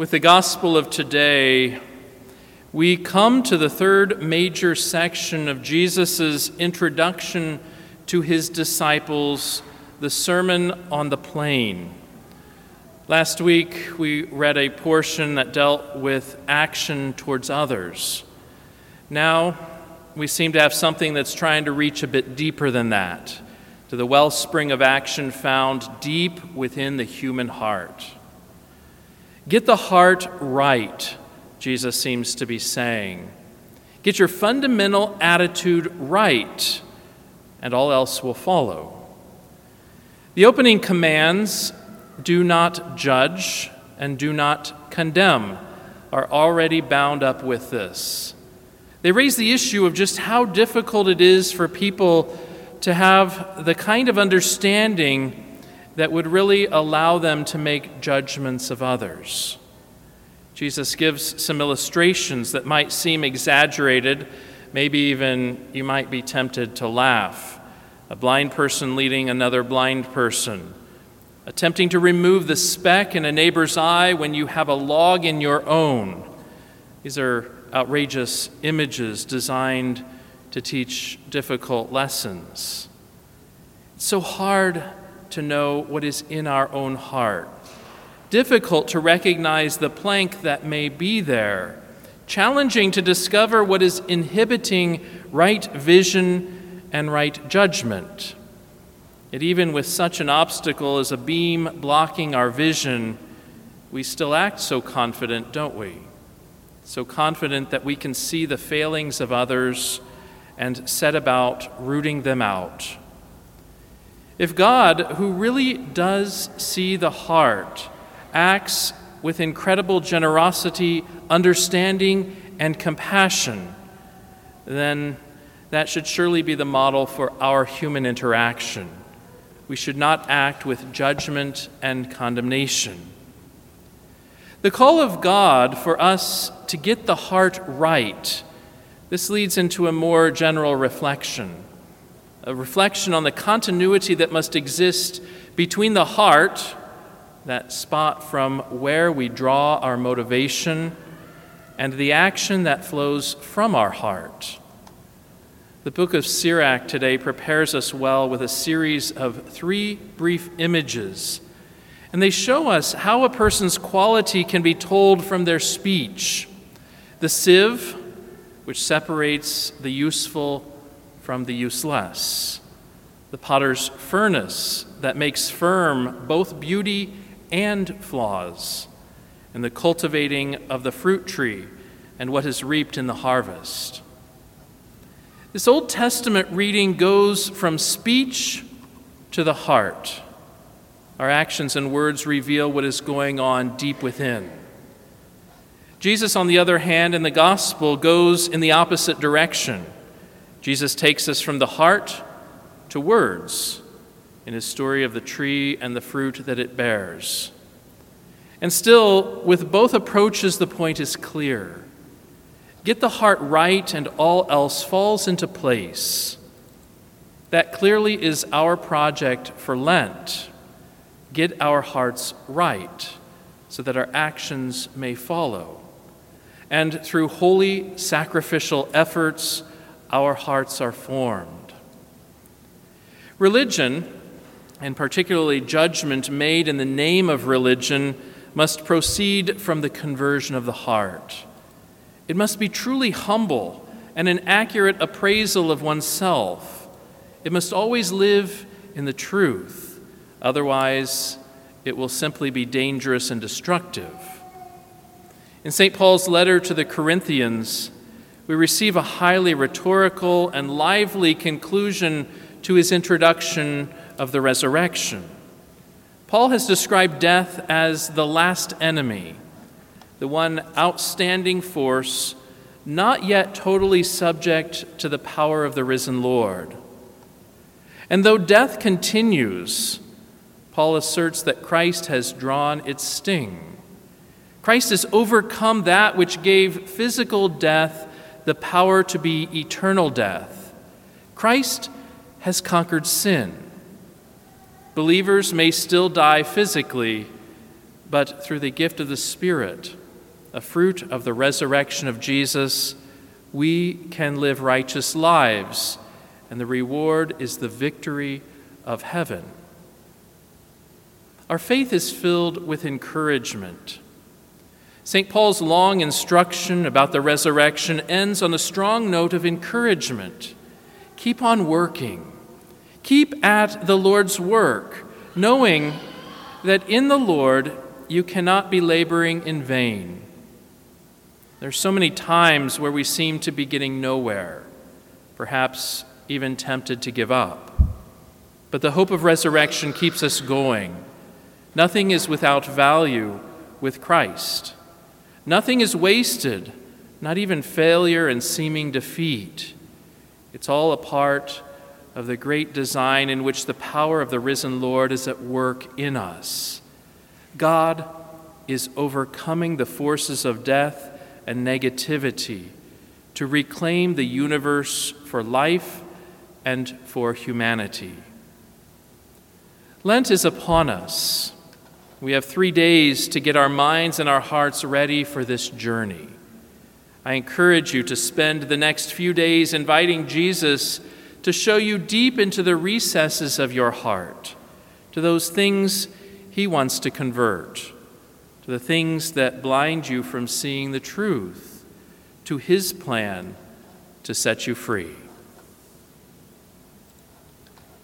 With the gospel of today, we come to the third major section of Jesus' introduction to his disciples, the Sermon on the Plain. Last week, we read a portion that dealt with action towards others. Now, we seem to have something that's trying to reach a bit deeper than that, to the wellspring of action found deep within the human heart. Get the heart right, Jesus seems to be saying. Get your fundamental attitude right, and all else will follow. The opening commands do not judge and do not condemn are already bound up with this. They raise the issue of just how difficult it is for people to have the kind of understanding that would really allow them to make judgments of others. Jesus gives some illustrations that might seem exaggerated, maybe even you might be tempted to laugh. A blind person leading another blind person, attempting to remove the speck in a neighbor's eye when you have a log in your own. These are outrageous images designed to teach difficult lessons. It's so hard to know what is in our own heart, difficult to recognize the plank that may be there, challenging to discover what is inhibiting right vision and right judgment. Yet, even with such an obstacle as a beam blocking our vision, we still act so confident, don't we? So confident that we can see the failings of others and set about rooting them out. If God, who really does see the heart, acts with incredible generosity, understanding, and compassion, then that should surely be the model for our human interaction. We should not act with judgment and condemnation. The call of God for us to get the heart right, this leads into a more general reflection a reflection on the continuity that must exist between the heart, that spot from where we draw our motivation, and the action that flows from our heart. The book of Sirach today prepares us well with a series of three brief images. And they show us how a person's quality can be told from their speech. The sieve, which separates the useful from the useless. The potter's furnace that makes firm both beauty and flaws. And the cultivating of the fruit tree and what is reaped in the harvest. This Old Testament reading goes from speech to the heart. Our actions and words reveal what is going on deep within. Jesus, on the other hand, in the gospel goes in the opposite direction. Jesus takes us from the heart to words in his story of the tree and the fruit that it bears. And still, with both approaches, the point is clear. Get the heart right, and all else falls into place. That clearly is our project for Lent. Get our hearts right so that our actions may follow. And through holy sacrificial efforts, our hearts are formed. Religion, and particularly judgment made in the name of religion, must proceed from the conversion of the heart. It must be truly humble and an accurate appraisal of oneself. It must always live in the truth, otherwise, it will simply be dangerous and destructive. In St. Paul's letter to the Corinthians, we receive a highly rhetorical and lively conclusion to his introduction of the resurrection. Paul has described death as the last enemy, the one outstanding force not yet totally subject to the power of the risen Lord. And though death continues, Paul asserts that Christ has drawn its sting. Christ has overcome that which gave physical death the power to be eternal death. Christ has conquered sin. Believers may still die physically, but through the gift of the Spirit, a fruit of the resurrection of Jesus, we can live righteous lives, and the reward is the victory of heaven. Our faith is filled with encouragement. St. Paul's long instruction about the resurrection ends on a strong note of encouragement. Keep on working. Keep at the Lord's work, knowing that in the Lord you cannot be laboring in vain. There's so many times where we seem to be getting nowhere, perhaps even tempted to give up. But the hope of resurrection keeps us going. Nothing is without value with Christ. Nothing is wasted, not even failure and seeming defeat. It's all a part of the great design in which the power of the risen Lord is at work in us. God is overcoming the forces of death and negativity to reclaim the universe for life and for humanity. Lent is upon us. We have three days to get our minds and our hearts ready for this journey. I encourage you to spend the next few days inviting Jesus to show you deep into the recesses of your heart, to those things he wants to convert, to the things that blind you from seeing the truth, to his plan to set you free.